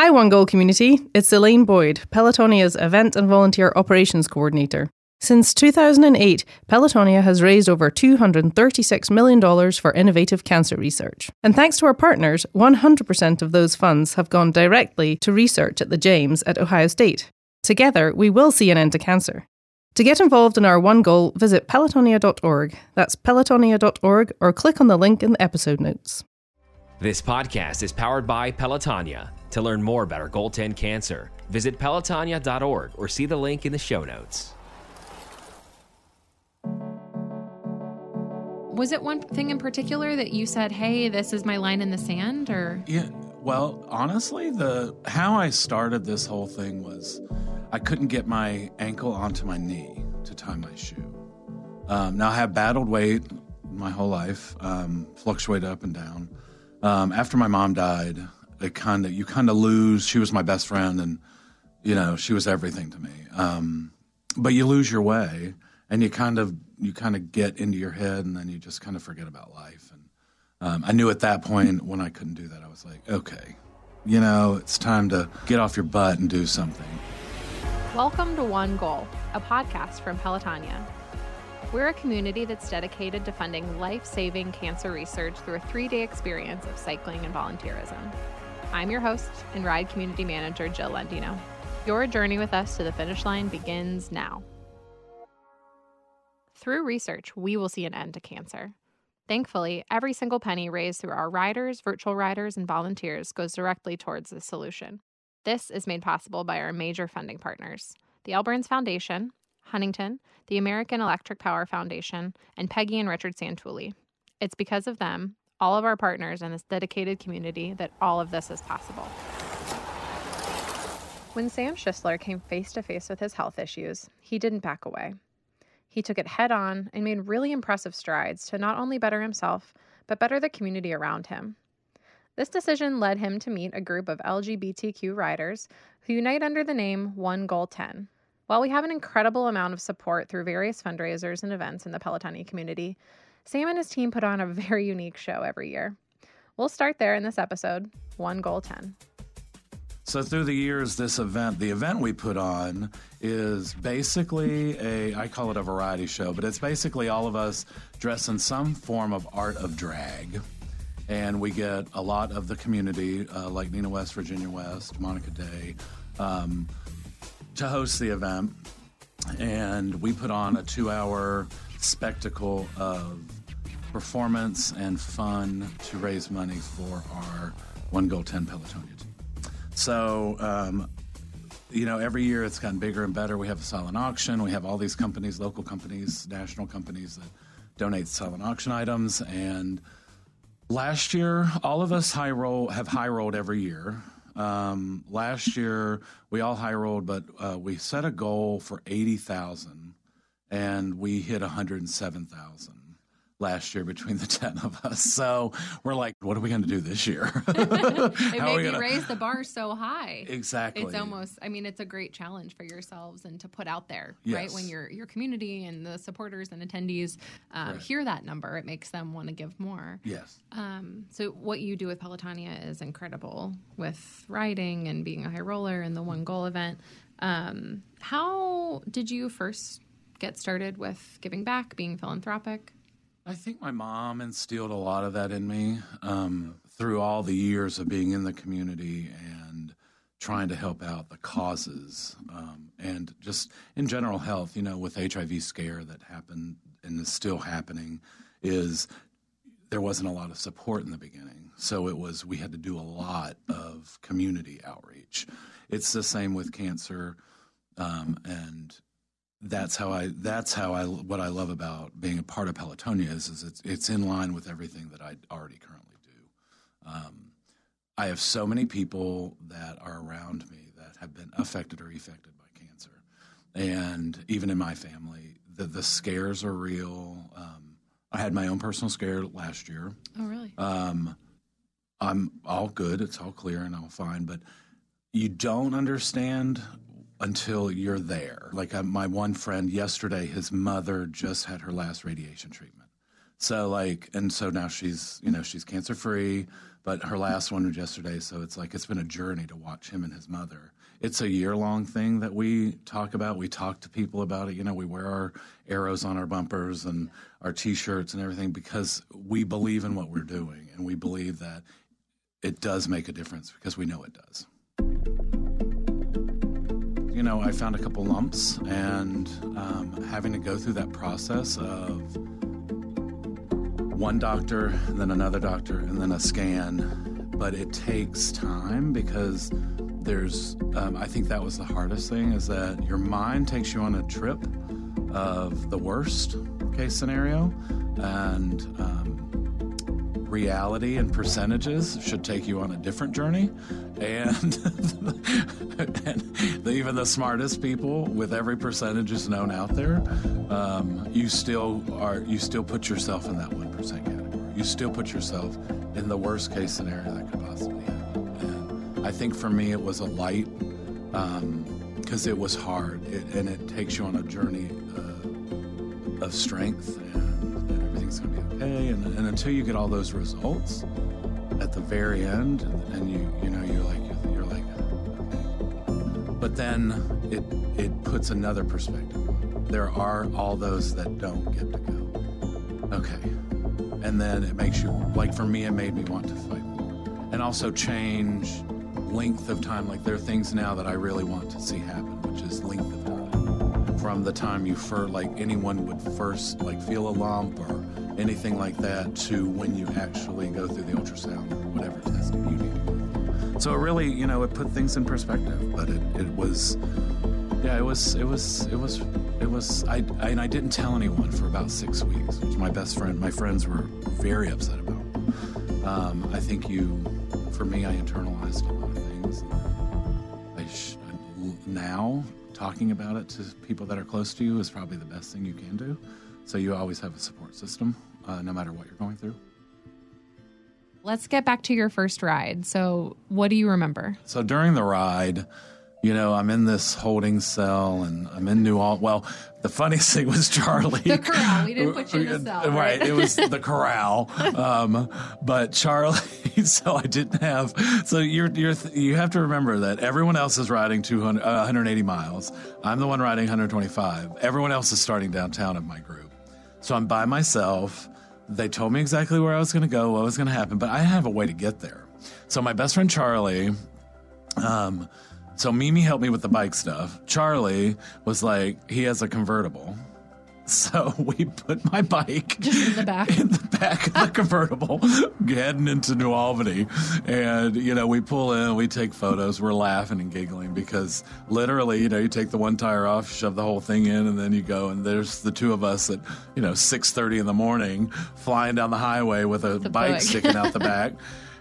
Hi, One Goal community. It's Elaine Boyd, Pelotonia's Event and Volunteer Operations Coordinator. Since 2008, Pelotonia has raised over $236 million for innovative cancer research. And thanks to our partners, 100% of those funds have gone directly to research at the James at Ohio State. Together, we will see an end to cancer. To get involved in our one goal, visit pelotonia.org. That's pelotonia.org or click on the link in the episode notes. This podcast is powered by Pelotonia. To learn more about our goal 10 cancer, visit pelotonia.org or see the link in the show notes. Was it one thing in particular that you said, "Hey, this is my line in the sand," or Yeah, well, honestly, the how I started this whole thing was I couldn't get my ankle onto my knee to tie my shoe. Um, now I have battled weight my whole life, um, fluctuate up and down. Um, after my mom died, it kind of you kind of lose. She was my best friend, and you know she was everything to me. Um, but you lose your way, and you kind of you kind of get into your head, and then you just kind of forget about life. And um, I knew at that point when I couldn't do that, I was like, okay, you know, it's time to get off your butt and do something. Welcome to One Goal, a podcast from Pelotonia. We're a community that's dedicated to funding life saving cancer research through a three day experience of cycling and volunteerism. I'm your host and ride community manager, Jill Lendino. Your journey with us to the finish line begins now. Through research, we will see an end to cancer. Thankfully, every single penny raised through our riders, virtual riders, and volunteers goes directly towards the solution. This is made possible by our major funding partners the L Brands Foundation, Huntington, the American Electric Power Foundation, and Peggy and Richard Santulli. It's because of them, all of our partners, and this dedicated community that all of this is possible. When Sam Schisler came face to face with his health issues, he didn't back away. He took it head on and made really impressive strides to not only better himself, but better the community around him. This decision led him to meet a group of LGBTQ riders who unite under the name One Goal 10. While we have an incredible amount of support through various fundraisers and events in the Pelotonia community, Sam and his team put on a very unique show every year. We'll start there in this episode One Goal 10. So through the years, this event, the event we put on is basically a, I call it a variety show, but it's basically all of us dressed in some form of art of drag. And we get a lot of the community, uh, like Nina West, Virginia West, Monica Day, um, to host the event. And we put on a two hour spectacle of performance and fun to raise money for our One Goal 10 Pelotonia team. So, um, you know, every year it's gotten bigger and better. We have a silent auction. We have all these companies, local companies, national companies that donate silent auction items. And last year, all of us high roll have high rolled every year. Um, last year we all high rolled, but uh, we set a goal for eighty thousand, and we hit one hundred and seven thousand last year between the 10 of us. So we're like, what are we going to do this year? it How made you raise the bar so high. Exactly. It's almost I mean it's a great challenge for yourselves and to put out there, right? When your your community and the supporters and attendees uh, Right. hear that number, it makes them want to give more. Yes. Um, so what you do with Pelotonia is incredible with riding and being a high roller and the one goal event. Um, how did you first get started with giving back, being philanthropic? I think my mom instilled a lot of that in me um, through all the years of being in the community and trying to help out the causes um, and just in general health. You know, with HIV scare that happened and is still happening, is there wasn't a lot of support in the beginning. So it was we had to do a lot of community outreach. It's the same with cancer, um, and that's how I that's how I what I love about being a part of Pelotonia is, is it's it's in line with everything that I already currently do. Um, I have so many people that are around me that have been affected or affected by cancer, and even in my family, the the scares are real. Um, I had my own personal scare last year. Oh, really? Um, I'm all good. It's all clear and all fine. But you don't understand until you're there. Like uh, my one friend yesterday, his mother just had her last radiation treatment. So like, and so now she's you know she's cancer free, but her last one was yesterday. So it's like it's been a journey to watch him and his mother. It's a year long thing that we talk about. We talk to people about it. You know, we wear our arrows on our bumpers and our T-shirts and everything because we believe in what we're doing and we believe that it does make a difference because we know it does. You know, I found a couple lumps, and um, having to go through that process of one doctor, then another doctor, and then a scan. But it takes time because there's, um, I think that was the hardest thing is that your mind takes you on a trip of the worst case scenario, and um, reality and percentages should take you on a different journey. And, and even the smartest people, with every percentage is known out there, um, you still are you still put yourself in that one percent category. You still put yourself in the worst case scenario that could possibly happen. And I think for me, it was a light because um, it was hard, it, and it takes you on a journey uh, of strength and, and everything's going to be okay. And, and, until you get all those results at the very end, and you you know you're like you're like. But then it it puts another perspective. There are all those that don't get to go. Okay, and then it makes you like for me, it made me want to fight more, and also change length of time. Like there are things now that I really want to see happen, which is length of time from the time you first like anyone would first like feel a lump or anything like that to when you actually go through the ultrasound whatever to go through. So it really, you know, it put things in perspective, but it, it was, yeah, it was, it was, it was, it was, I, I, and I didn't tell anyone for about six weeks, which my best friend, my friends were very upset about. Um, I think you, for me, I internalized a lot of things. I sh- now, talking about it to people that are close to you is probably the best thing you can do. So you always have a support system uh, no matter what you're going through. Let's get back to your first ride. So, what do you remember? So, during the ride, you know, I'm in this holding cell and I'm in New Orleans. Well, the funniest thing was Charlie. the corral. We didn't put you in the cell. Right. right? it was the corral. Um, but Charlie, so I didn't have, so you're, you're, you have to remember that everyone else is riding 200, uh, 180 miles. I'm the one riding 125. Everyone else is starting downtown of my group. So I'm by myself. They told me exactly where I was going to go, what was going to happen, but I have a way to get there. So my best friend Charlie, um, so Mimi helped me with the bike stuff. Charlie was like, he has a convertible. So we put my bike just in the back, in the back of the convertible, heading into New Albany, and you know we pull in, we take photos, we're laughing and giggling because literally, you know, you take the one tire off, shove the whole thing in, and then you go, and there's the two of us at you know six thirty in the morning flying down the highway with a the bike sticking out the back,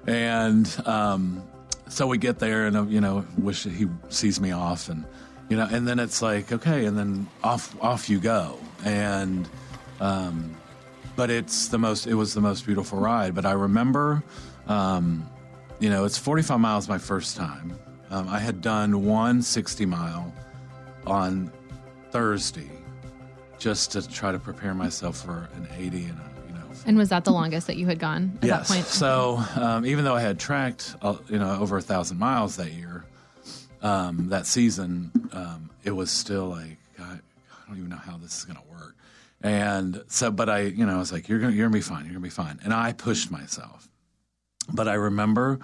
and um, so we get there, and uh, you know, wish he sees me off, and you know, and then it's like okay, and then off off you go and um, but it's the most it was the most beautiful ride. But i remember um, you know it's 45 miles my first time. Um, i had done one 60 mile on thursday just to try to prepare myself for an 80 and a, you know. And was that the longest that you had gone at yes. that point? So um, even though i had tracked uh, you know over a thousand miles that year um, that season um, it was still like I don't even know how this is going to work. And so, but I, you know, I was like, you're going to, you're going to be fine. You're going to be fine. And I pushed myself. But I remember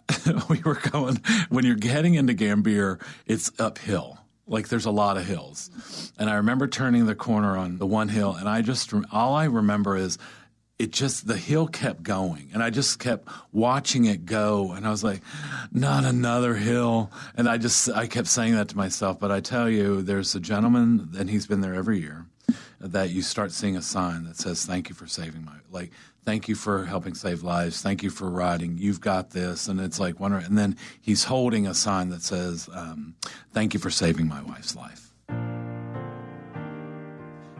we were going, when you're getting into Gambier, it's uphill. Like there's a lot of hills. And I remember turning the corner on the one hill. And I just, all I remember is it just the hill kept going and i just kept watching it go and i was like not another hill. And i just i kept saying that to myself but i tell you there's a gentleman and he's been there every year that you start seeing a sign that says thank you for saving my like thank you for helping save lives. Thank you for riding. You've got this. And it's like one and then he's holding a sign that says um, thank you for saving my wife's life.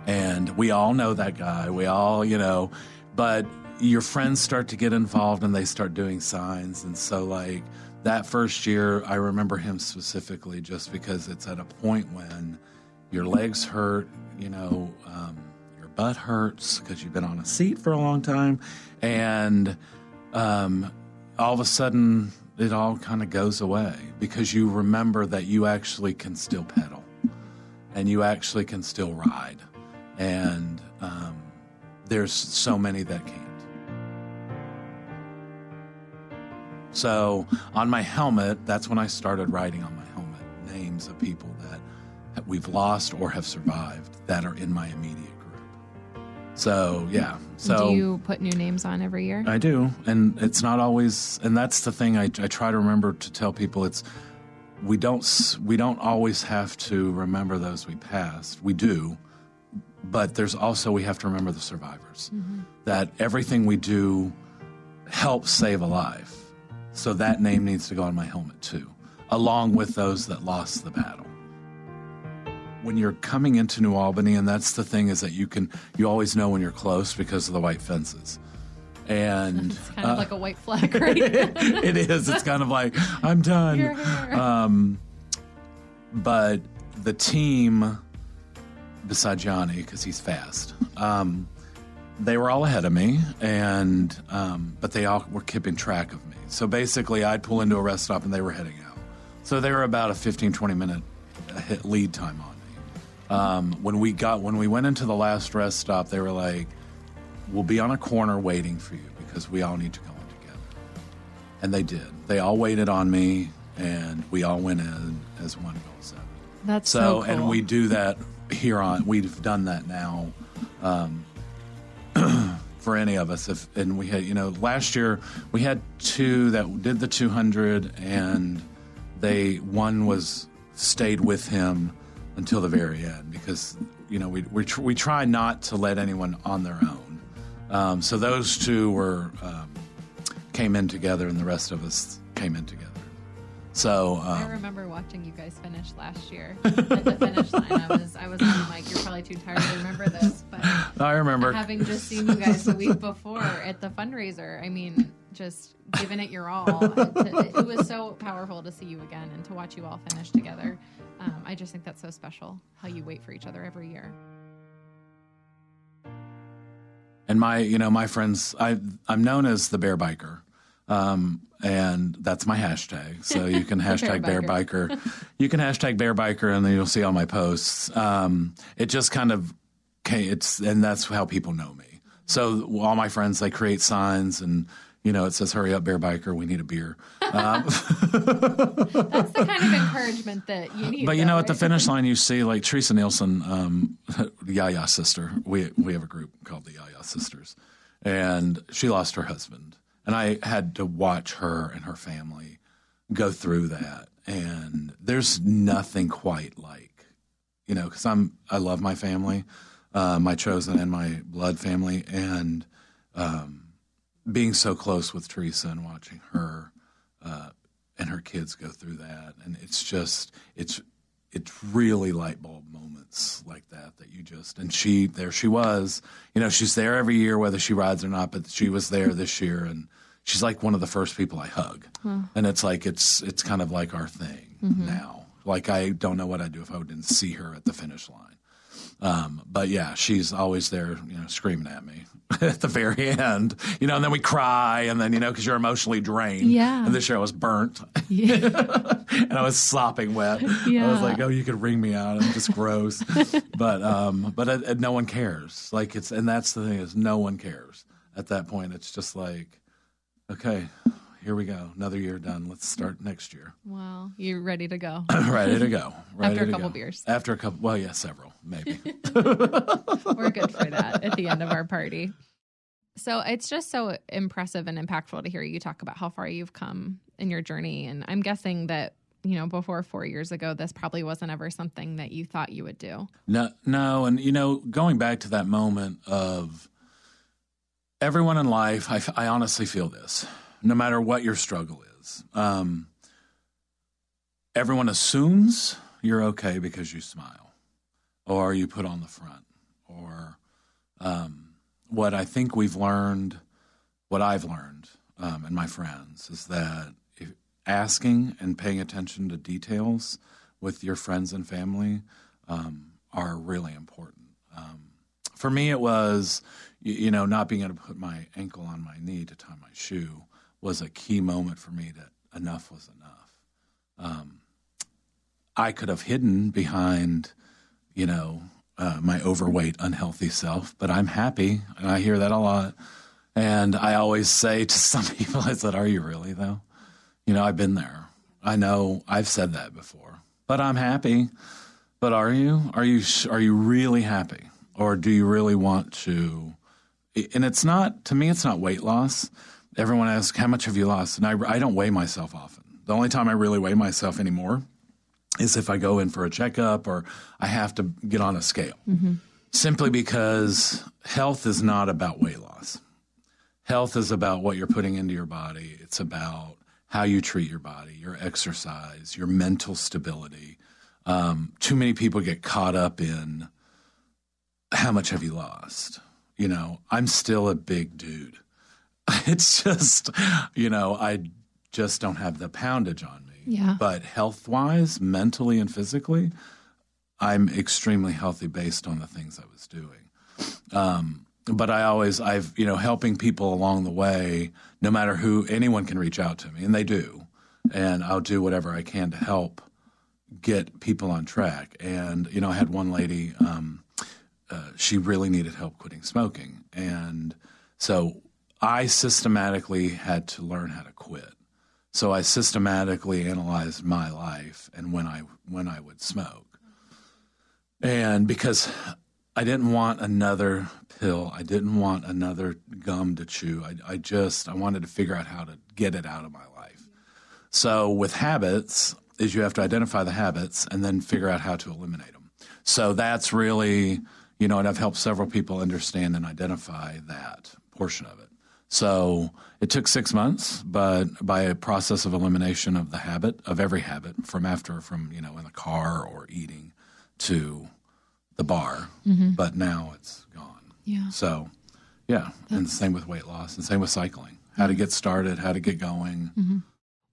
And we all know that guy. We all you know but your friends start to get involved and they start doing signs. And so like that first year i remember him specifically just because it's at a point when your legs hurt you know um, your butt hurts because you've been on a seat for a long time, and um, all of a sudden it all kind of goes away because you remember that you actually can still pedal and you actually can still ride, and there's so many that can't. So on my helmet, that's when I started writing on my helmet names of people that we've lost or have survived that are in my immediate group. So yeah, so Do you put new names on every year? I do, and it's not always, and that's the thing I, I try to remember to tell people. It's we don't we don't always have to remember those we passed. We do, but there's also we have to remember the survivors. That everything we do helps save a life. So that name needs to go on my helmet too, along with those that lost the battle. When you're coming into New Albany, and that's the thing is that you can you always know when you're close because of the white fences. And It's kind of like a white flag, right? it is. It's kind of like I'm done. Um, but the team, beside Johnny, because he's fast, um, they were all ahead of me, and um, but they all were keeping track of me. So basically, I'd pull into a rest stop, and they were heading out. So they were about a 15, 20 minute uh, lead time on me. Um, when we got when we went into the last rest stop, they were like, "We'll be on a corner waiting for you because we all need to go in together." And they did. They all waited on me, and we all went in as one goal seven. That's So, so, cool. and we do that here on. We've done that now um, for any of us. If and we had, you know, last year we had two that did the 200, and they one was stayed with him until the very end because you know we we, tr- we try not to let anyone on their own. Um, so those two were um, came in together, and the rest of us came in together. So I um, remember watching you guys finish last year at the finish line. I was I was on mic. You're probably too tired to remember this, but I remember having just seen you guys the week before at the fundraiser, I mean, just giving it your all. To- it was so powerful to see you again and to watch you all finish together. Um, I just think that's so special how you wait for each other every year. and my you know my friends i i'm known as the bear biker um, and that's my hashtag. So you can hashtag bear Bear biker. You can hashtag bear biker and then you'll see all my posts. Um, it just kind of okay it's and that's how people know me. So all my friends they create signs and you know it says hurry up bear biker we need a beer. Um, That's the kind of encouragement that you need. But you though, know, at the finish line, you see like Teresa Nielsen, um, Yaya sister. We we have a group called the Yaya Sisters, and she lost her husband, and I had to watch her and her family go through that. And there's nothing quite like, you know, because I'm I love my family, uh, my chosen and my blood family, and um, being so close with Teresa and watching her uh, and her kids go through that, and it's just it's it's really light bulb moments like that that you just and she there she was, you know, she's there every year whether she rides or not, but she was there this year and. She's like one of the first people I hug, hmm. and it's like it's it's kind of like our thing mm-hmm. now. Like I don't know what I'd do if I didn't see her at the finish line. Um, but yeah, she's always there, you know, screaming at me at the very end, you know, and then we cry, and then you know, because you're emotionally drained. Yeah. And this year I was burnt, Yeah. and I was sopping wet. Yeah. I was like, oh, you could wring me out. I'm just gross. but um, but uh, uh, no one cares. Like it's, and that's the thing is, no one cares at that point. It's just like, okay, here we go, another year done. Let's start next year. Well, you're ready to go. ready to go. Ready After a couple go. beers. After a couple, well, yeah, several, maybe. We're good for that at the end of our party. So it's just so impressive and impactful to hear you talk about how far you've come in your journey. And I'm guessing that, you know, before four years ago, this probably wasn't ever something that you thought you would do. No, no, and you know, going back to that moment of everyone in life, I, I honestly feel this. No matter what your struggle is, um, everyone assumes you're okay because you smile, or you put on the front, or um, what I think we've learned, what I've learned, um, and my friends is that if asking and paying attention to details with your friends and family um, are really important. Um, for me, it was, you, you know, not being able to put my ankle on my knee to tie my shoe was a key moment for me that enough was enough. Um, I could have hidden behind, you know, uh, my overweight, unhealthy self, but I'm happy, and I hear that a lot. And I always say to some people, I said, Are you really, though? You know, I've been there. I know I've said that before, but I'm happy. But are you? Are you? Are you really happy, or do you really want to? And it's not to me. It's not weight loss. Everyone asks, "How much have you lost?" And I, I don't weigh myself often. The only time I really weigh myself anymore is if I go in for a checkup or I have to get on a scale. Mm-hmm. Simply because health is not about weight loss. Health is about what you're putting into your body. It's about how you treat your body, your exercise, your mental stability. Um, too many people get caught up in how much have you lost? You know, I'm still a big dude. It's just, you know, I just don't have the poundage on me. Yeah. But health wise, mentally and physically, I'm extremely healthy based on the things I was doing. Um, but I always, I've, you know, helping people along the way, no matter who, anyone can reach out to me, and they do. And I'll do whatever I can to help get people on track. And, you know, I had one lady, um, uh, she really needed help quitting smoking. And so I systematically had to learn how to quit. So I systematically analyzed my life and when I when I would smoke. And because I didn't want another pill, I didn't want another gum to chew. I, I just I wanted to figure out how to get it out of my life. So with habits, is you have to identify the habits and then figure out how to eliminate them. So that's really, you know, and I've helped several people understand and identify that portion of it. So it took six months, but by a process of elimination of the habit, of every habit, from after, from, you know, in the car or eating to the bar, mm-hmm. but now it's gone. Yeah. So, yeah, and the same with weight loss, and same with cycling. How to get started, how to get going. Mm-hmm.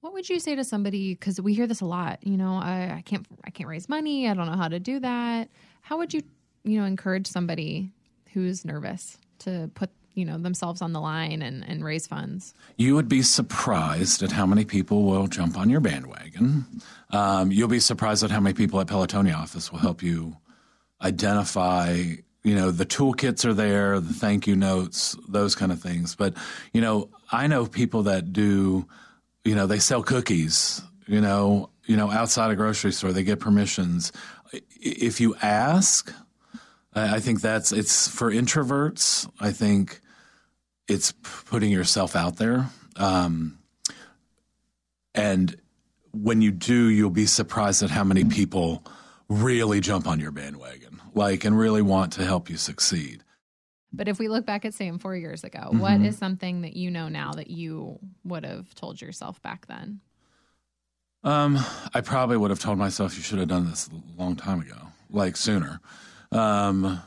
What would you say to somebody? Because we hear this a lot. You know, I, I can't, I can't raise money. I don't know how to do that. How would you, you know, encourage somebody who's nervous to put, you know, themselves on the line and, and raise funds? You would be surprised at how many people will jump on your bandwagon. Um, you'll be surprised at how many people at Pelotonia office will help you identify. You know, the toolkits are there, the thank you notes, those kind of things. But you know, I know people that do. You know, they sell cookies. You know, you know, outside a grocery store, they get permissions. If you ask, I I think that's it's for introverts. I think it's putting yourself out there. Um, and when you do, you'll be surprised at how many people really jump on your bandwagon, like, and really want to help you succeed. But if we look back at Sam four years ago, what is something that you know now that you would have told yourself back then? Um, I probably would have told myself you should have done this a long time ago, like sooner. Um,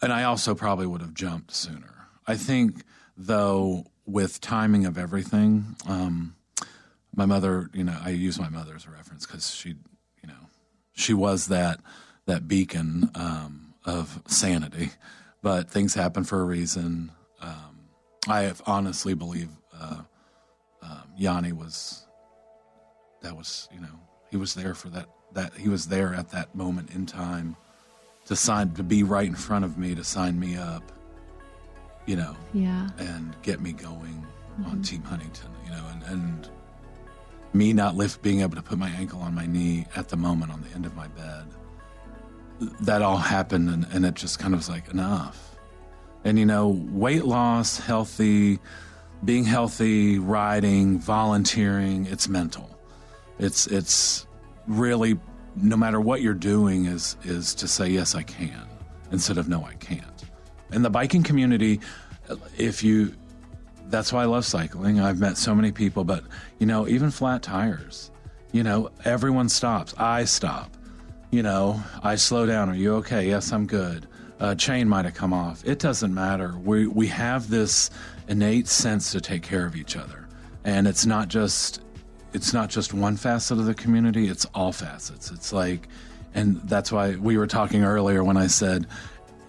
and I also probably would have jumped sooner. I think, though, with timing of everything, um, my mother, you know, I use my mother as a reference because she, you know, she was that that beacon um, of sanity. But things happen for a reason. Um, I honestly believe uh, um, Yanni was that was you know he was there for that that he was there at that moment in time to sign to be right in front of me to sign me up you know Yeah. and get me going on mm-hmm. team huntington you know and, and me not lift being able to put my ankle on my knee at the moment on the end of my bed that all happened and, and it just kind of was like enough and you know weight loss healthy being healthy riding volunteering it's mental it's it's really no matter what you're doing is is to say yes I can instead of no I can't. In the biking community, if you that's why I love cycling. I've met so many people, but you know, even flat tires, you know, everyone stops. I stop. You know, I slow down. Are you okay? Yes, I'm good. Uh, chain might have come off. It doesn't matter. We we have this innate sense to take care of each other, and it's not just it's not just one facet of the community, it's all facets. It's like, and that's why we were talking earlier when I said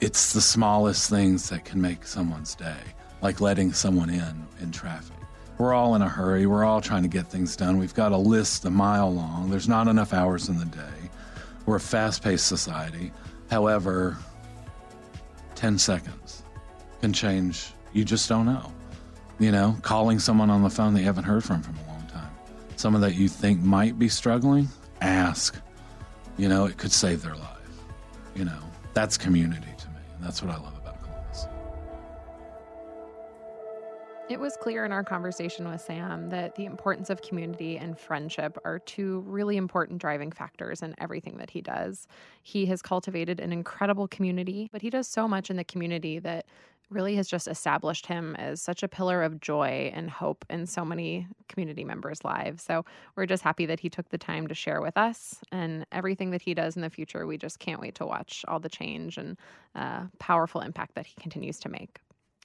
it's the smallest things that can make someone's day, like letting someone in in traffic. We're all in a hurry. We're all trying to get things done. We've got a list a mile long. There's not enough hours in the day. We're a fast paced society. However, 10 seconds can change. You just don't know. You know, calling someone on the phone that you haven't heard from from a long time, someone that you think might be struggling, ask. You know, it could save their life. You know, that's community. And that's what I love about Columbus. It was clear in our conversation with Sam that the importance of community and friendship are two really important driving factors in everything that he does. He has cultivated an incredible community, but he does so much in the community that really has just established him as such a pillar of joy and hope in so many community members' lives. So we're just happy that he took the time to share with us and everything that he does in the future. We just can't wait to watch all the change and uh, powerful impact that he continues to make.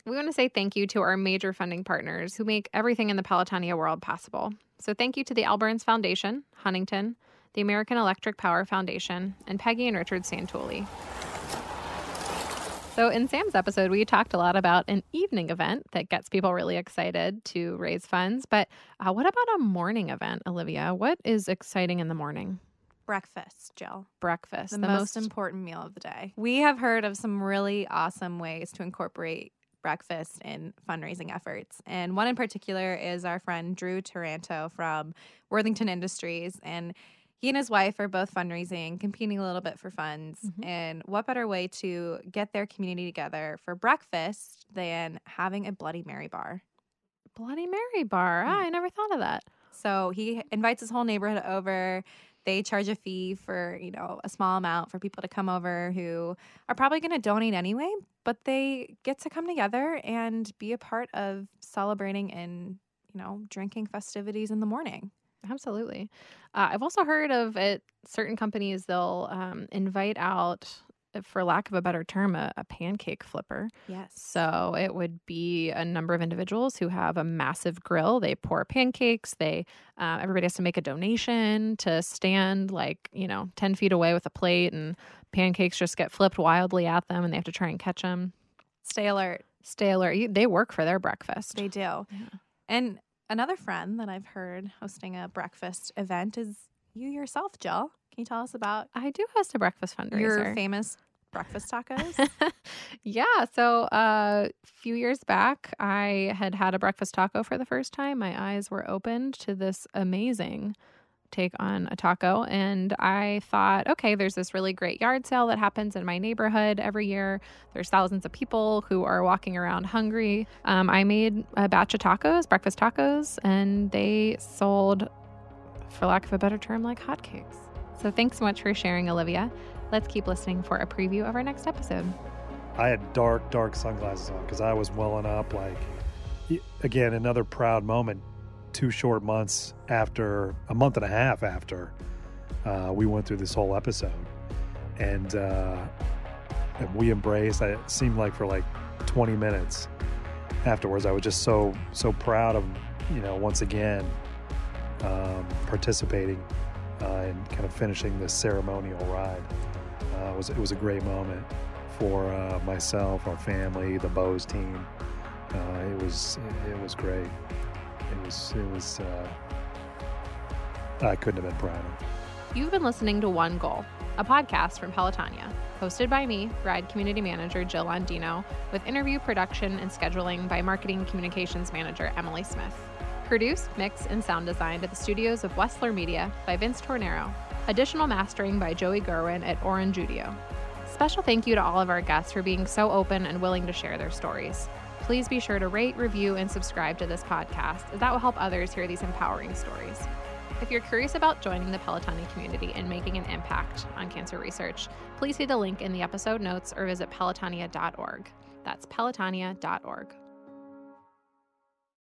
We want to say thank you to our major funding partners who make everything in the Pelotonia world possible. So, thank you to the L Brands Foundation, Huntington, the American Electric Power Foundation, and Peggy and Richard Santulli. So, in Sam's episode, we talked a lot about an evening event that gets people really excited to raise funds. But uh, what about a morning event, Olivia? What is exciting in the morning? Breakfast, Jill. Breakfast, the, most, important meal of the day. We have heard of some really awesome ways to incorporate breakfast in fundraising efforts. And one in particular is our friend Drew Taranto from Worthington Industries. And he and his wife are both fundraising, competing a little bit for funds. Mhm. And what better way to get their community together for breakfast than having a Bloody Mary bar? Bloody Mary bar. Ah, I never thought of that. So he invites his whole neighborhood over. They charge a fee for, you know, a small amount for people to come over who are probably going to donate anyway, but they get to come together and be a part of celebrating and, you know, drinking festivities in the morning. Absolutely. Uh, I've also heard of it. Certain companies they'll um, invite out, uh, for lack of a better term, a, a pancake flipper. Yes. So it would be a number of individuals who have a massive grill. They pour pancakes. They uh, everybody has to make a donation to stand like you know ten feet away with a plate, and pancakes just get flipped wildly at them, and they have to try and catch them. Stay alert. Stay alert. You- They work for their breakfast. They do. Yeah. And another friend that I've heard hosting a breakfast event is you yourself, Jill. Can you tell us about I do host a breakfast fundraiser. your famous breakfast tacos? yeah. So uh, a few years back, I had had a breakfast taco for the first time. My eyes were opened to this amazing take on a taco. And I thought, okay, there's this really great yard sale that happens in my neighborhood every year. There's thousands of people who are walking around hungry. Um, I made a batch of tacos, breakfast tacos, and they sold, for lack of a better term, like hotcakes. So thanks so much for sharing, Olivia. Let's keep listening for a preview of our next episode. I had dark, dark sunglasses on because I was welling up. Like, again, another proud moment. Two short months after, a month and a half after, uh, we went through this whole episode, and uh, and we embraced. It seemed like for like 20 minutes afterwards, I was just so so proud of you know once again um, participating uh, and kind of finishing this ceremonial ride. Uh, it was it was a great moment for uh, myself, our family, the Bose team. Uh, it was it was great. It was it was. Uh, I couldn't have been prouder. You've been listening to One Goal, a podcast from Pelotonia, hosted by me, Ride Community Manager Jill Andino, with interview production and scheduling by Marketing Communications Manager Emily Smith. Produced, mixed, and sound designed at the studios of Westler Media by Vince Tornero. Additional mastering by Joey Gerwin at Orange Judio. Special thank you to all of our guests for being so open and willing to share their stories. Please be sure to rate, review, and subscribe to this podcast, as that will help others hear these empowering stories. If you're curious about joining the Pelotonia community and making an impact on cancer research, please see the link in the episode notes or visit pelotonia.org. That's pelotonia.org.